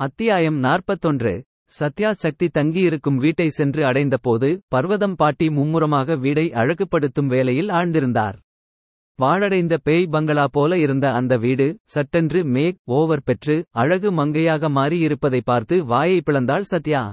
அத்தியாயம் நாற்பத்தொன்று. சத்யா சக்தி தங்கியிருக்கும் வீட்டை சென்று அடைந்தபோது பர்வதம் பாட்டி மும்முரமாக வீடை அழகுபடுத்தும் வேலையில் ஆழ்ந்திருந்தார். வாழடைந்த பேய் பங்களா போல இருந்த அந்த வீடு சட்டென்று மேக் ஓவர் பெற்று அழகு மங்கையாக மாறி இருப்பதை பார்த்து வாயை பிளந்தாள் சத்யா.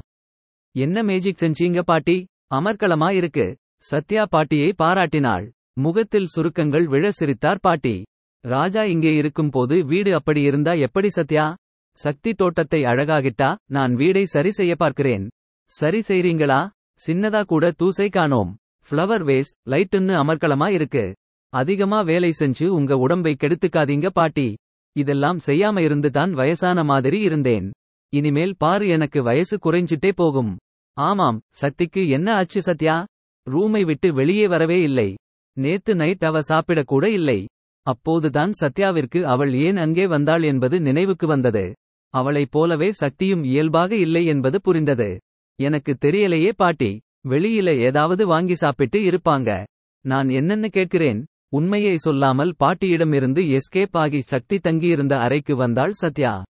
என்ன மேஜிக் செஞ்சீங்க பாட்டி? அமர்க்கலமா இருக்கு? சத்யா பாட்டியை பாராட்டினாள். முகத்தில் சுருக்கங்கள் விழ சிரித்தார் பாட்டி. ராஜா இங்கே இருக்கும் போது வீடு அப்படி இருந்தா எப்படி சத்யா? சக்தி தோட்டத்தை அழகாகிட்டா நான் வீடை சரி செய்ய பார்க்கிறேன். சரி செய்றீங்களா? சின்னதா கூட தூசை காணோம். ஃப்ளவர் வேஸ் லைட்டுன்னு அமர்க்கலமா இருக்கு. அதிகமா வேலை செஞ்சு உங்க உடம்பை கெடுத்துக்காதீங்க பாட்டி. இதெல்லாம் செய்யாம இருந்து தான் வயசான மாதிரி இருந்தேன். இனிமேல் பாரு எனக்கு வயசு குறைஞ்சிட்டே போகும். ஆமாம் சக்திக்கு என்ன ஆச்சு சத்யா? ரூமை விட்டு வெளியே வரவே இல்லை. நேத்து நைட் அவ சாப்பிடக் கூட இல்லை. அப்போதுதான் சத்யாவிற்கு அவள் ஏன் அங்கே வந்தாள் என்பது நினைவுக்கு வந்தது. அவளைப் போலவே சக்தியும் இயல்பாக இல்லை என்பது புரிந்தது. எனக்கு தெரியலையே பாட்டி. வெளியில ஏதாவது வாங்கி சாப்பிட்டு இருப்பாங்க. நான் என்னன்னு கேட்கிறேன். உண்மையை சொல்லாமல் பாட்டியிடமிருந்து எஸ்கேப் ஆகி சக்தி தங்கியிருந்த அறைக்கு வந்தாள் சத்யா.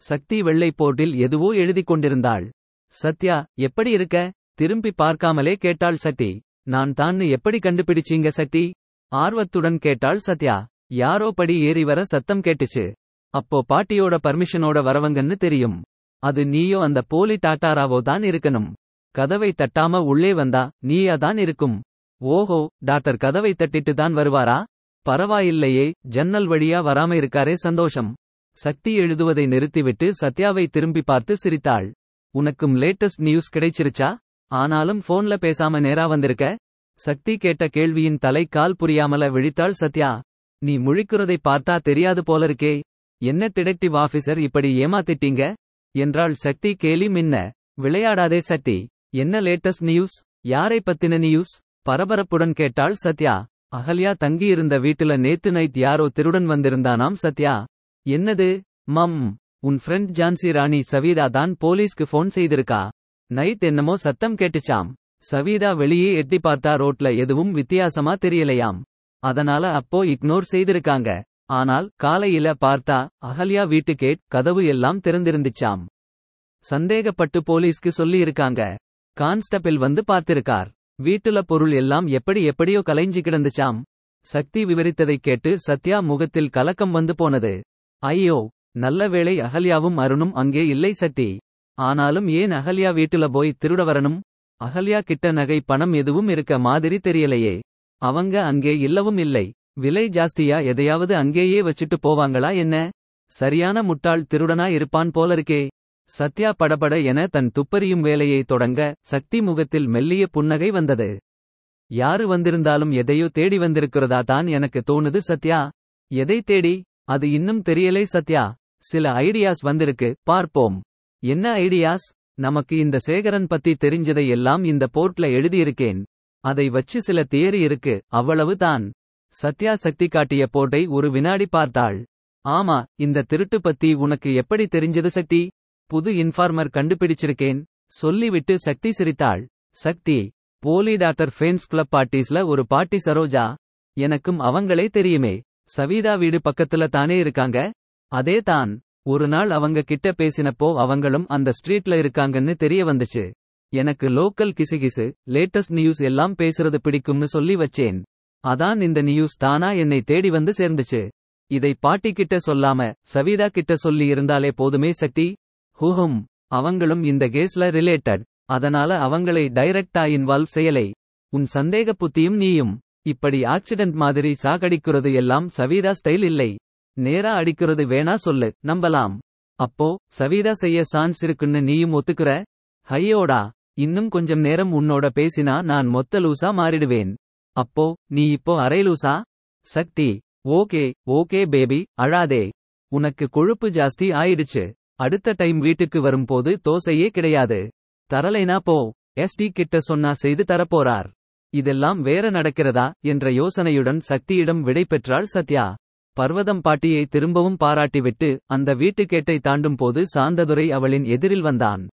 சக்தி வெள்ளைப் போர்ட்டில் எதுவோ எழுதிக் கொண்டிருந்தாள். சத்யா எப்படி இருக்க? திரும்பி பார்க்காமலே கேட்டாள் சக்தி. நான் தான்னு எப்படி கண்டுபிடிச்சீங்க சக்தி? ஆர்வத்துடன் கேட்டாள் சத்யா. யாரோ படி ஏறி வர சத்தம் கேட்டுச்சு. அப்போ பாட்டியோட பர்மிஷனோட வரவங்கன்னு தெரியும். அது நீயோ அந்த போலி டாட்டாராவோ தான் இருக்கணும். கதவை தட்டாம உள்ளே வந்தா நீயா தான் இருக்கும். ஓஹோ டாக்டர் கதவை தட்டிட்டு தான் வருவாரா? பரவாயில்லையே ஜன்னல் வழியா வராம இருக்காரே சந்தோஷம். சக்தி எழுதுவதை நிறுத்திவிட்டு சத்யாவை திரும்பி பார்த்து சிரித்தாள். உனக்கும் லேட்டஸ்ட் நியூஸ் கிடைச்சிருச்சா? ஆனாலும் போன்ல பேசாம நேரா வந்திருக்க? சக்தி கேட்ட கேள்வியின் தலை கால் புரியாமல விழித்தாள் சத்யா. நீ முழிக்கிறதை பார்த்தா தெரியாது போல இருக்கே. என்ன டிடெக்டிவ் ஆபீசர் இப்படி ஏமாத்திட்டீங்க? என்றாள் சக்தி கேலி மின்ன. விளையாடாதே சக்தி. என்ன லேட்டஸ்ட் நியூஸ்? யாரை பத்தின நியூஸ்? பரபரப்புடன் கேட்டாள் சத்யா. அகல்யா தங்கியிருந்த வீட்டுல நேத்து நைட் யாரோ திருடன் வந்திருந்தானாம் சத்யா. என்னது? மம். உன் ஃப்ரெண்ட் ஜான்சி ராணி சவீதா தான் போலீஸ்க்கு ஃபோன் செய்திருக்கா? நைட் என்னமோ சத்தம் கேட்டுச்சாம். சவீதா வெளியே எட்டி பார்த்தா ரோட்ல எதுவும் வித்தியாசமா தெரியலையாம். அதனால அப்போ இக்னோர் செய்திருக்காங்க. ஆனால் காலையில பார்த்தா அகல்யா வீட்டு கேட் கதவு எல்லாம் திறந்திருந்துச்சாம். சந்தேகப்பட்டு போலீஸ்க்கு சொல்லியிருக்காங்க. கான்ஸ்டபிள் வந்து பார்த்திருக்கார். வீட்டுல பொருள் எல்லாம் எப்படி எப்படியோ கலைஞ்சு கிடந்துச்சாம். சக்தி விவரித்ததைக் கேட்டு சத்யா முகத்தில் கலக்கம் வந்து போனது. ஐயோ நல்ல வேளை அகல்யாவும் அருணும் அங்கே இல்லை சக்தி. ஆனாலும் ஏன் அகல்யா வீட்டுல போய் திருட வரணும் அகல்யா கிட்ட நகை பணம் எதுவும் இருக்க மாதிரி தெரியலையே. அவங்க அங்கே இல்லவும் இல்லை. விலை ஜாஸ்தியா எதையாவது அங்கேயே வச்சுட்டு போவாங்களா என்ன? சரியான முட்டாள் திருடனா இருப்பான் போலருக்கே. சத்யா படபட என தன் துப்பறியும் வேலையை தொடங்க சக்தி முகத்தில் மெல்லிய புன்னகை வந்தது. யாரு வந்திருந்தாலும் எதையோ தேடி வந்திருக்கிறதா தான் எனக்கு தோணுது சத்யா. எதை தேடி? அது இன்னும் தெரியலை சத்யா. சில ஐடியாஸ் வந்திருக்கு பார்ப்போம். என்ன ஐடியாஸ்? நமக்கு இந்த சேகரன் பத்தி தெரிஞ்சதை எல்லாம் இந்த போர்ட்ல எழுதியிருக்கேன். அதை வச்சு சில தியரி இருக்கு அவ்வளவு தான். சத்யா சக்தி காட்டிய போர்ட்டை ஒரு வினாடி பார்த்தாள். ஆமா இந்த திருட்டு பத்தி உனக்கு எப்படி தெரிஞ்சது சக்தி? புது இன்ஃபார்மர் கண்டுபிடிச்சிருக்கேன் சொல்லிவிட்டு சக்தி சிரித்தாள். சக்தி போலி டாக்டர் ஃபேன்ஸ் கிளப் பார்ட்டிஸ்ல ஒரு பாட்டி சரோஜா. எனக்கும் அவங்களே தெரியுமே. சவீதா வீடு பக்கத்துல தானே இருக்காங்க? அதே தான். ஒரு நாள் அவங்க கிட்ட பேசினப்போ அவங்களும் அந்த ஸ்ட்ரீட்ல இருக்காங்கன்னு தெரிய வந்துச்சு. எனக்கு லோக்கல் கிசுகிசு லேட்டஸ்ட் நியூஸ் எல்லாம் பேசுறது பிடிக்கும்னு சொல்லி வச்சேன். அதான் இந்த நியூஸ் தானா என்னை தேடி வந்து சேர்ந்துச்சு. இதை பாட்டி கிட்ட சொல்லாம சவிதா கிட்ட சொல்லி இருந்தாலே போதுமே சக்தி. ஹூஹும் அவங்களும் இந்த கேஸ்ல ரிலேட்டட் அதனால அவங்களை டைரக்டா இன்வால்வ் செய்யலை. உன் சந்தேக புத்தியும் நீயும். இப்படி ஆக்சிடென்ட் மாதிரி சாகடிக்கிறது எல்லாம் சவீதா ஸ்டைல் இல்லை. நேரா அடிக்கிறது வேணா சொல்லு நம்பலாம். அப்போ சவீதா செய்ய சான்ஸ் இருக்குன்னு நீயும் ஒத்துக்கிற? ஹையோடா இன்னும் கொஞ்சம் நேரம் உன்னோட பேசினா நான் மொத்த லூசா மாறிடுவேன். அப்போ நீ இப்போ அரைலூசா? சக்தி. ஓகே ஓகே பேபி அழாதே. உனக்கு கொழுப்பு ஜாஸ்தி ஆயிடுச்சு. அடுத்த டைம் வீட்டுக்கு வரும்போது தோசையே கிடையாது. தரலைனா போ. எஸ்டி கிட்ட சொன்னா செய்து தரப்போறார். இதெல்லாம் வேற நடக்கிறதா? என்ற யோசனையுடன் சக்தியிடம் விடை பெற்றாள் சத்யா. பர்வதம் பாட்டியை திரும்பவும் பாராட்டிவிட்டு அந்த வீட்டுக்கேட்டை தாண்டும் போது சாந்ததுரை அவளின் எதிரில் வந்தான்.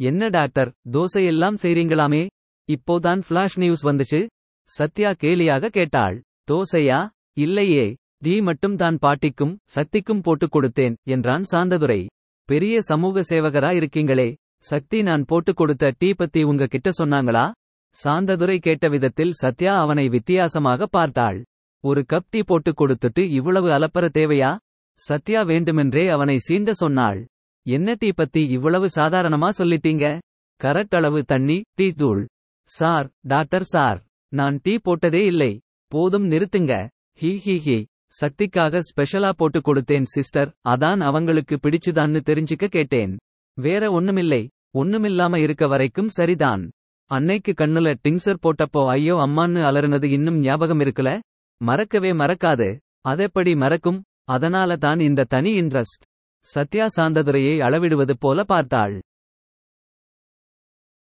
என்ன டாக்டர் தோசையெல்லாம் செய்றீங்களாமே? இப்போதான் ஃபிளாஷ் நியூஸ் வந்துச்சு. சத்யா கேலியாக கேட்டாள் தோசையா? இல்லையே டீ மட்டும் தான் பாட்டிக்கும் சக்திக்கும் போட்டுக் கொடுத்தேன் என்றான் சாந்ததுரை. பெரிய சமூக சேவகரா இருக்கீங்களே சக்தி நான் போட்டுக் கொடுத்த டீ பத்தி உங்க கிட்ட சொன்னாங்களா? சாந்ததுரை கேட்ட விதத்தில் சத்யா அவனை வித்தியாசமாக பார்த்தாள். ஒரு கப் டீ போட்டுக் கொடுத்துட்டு இவ்வளவு அலப்பற தேவையா? சத்யா வேண்டுமென்றே அவனை சீண்ட சொன்னாள். என்ன டீ பத்தி இவ்வளவு சாதாரணமா சொல்லிட்டீங்க? கரெக்ட் அளவு தண்ணி டீ தூள். Sir doctor sir. நான் டீ போட்டதே இல்லை. போதும் நிறுத்துங்க. He he he. சக்திக்காக ஸ்பெஷலா போட்டு கொடுத்தேன் சிஸ்டர். அதான் அவங்களுக்கு பிடிச்சுதான்னு தெரிஞ்சுக்க கேட்டேன். வேற ஒண்ணுமில்லை. ஒண்ணுமில்லாம இருக்க வரைக்கும் சரிதான். அன்னைக்கு கண்ணுல டிங்சர் போட்டப்போ ஐயோ அம்மான்னு அலறுனது இன்னும் ஞாபகம் இருக்குல? மறக்கவே மறக்காது. அதெப்படி மறக்கும்? அதனால தான் இந்த தனி இன்ட்ரஸ்ட் சத்யா சாந்ததுரையை அளவிடுவது போல பார்த்தாள்.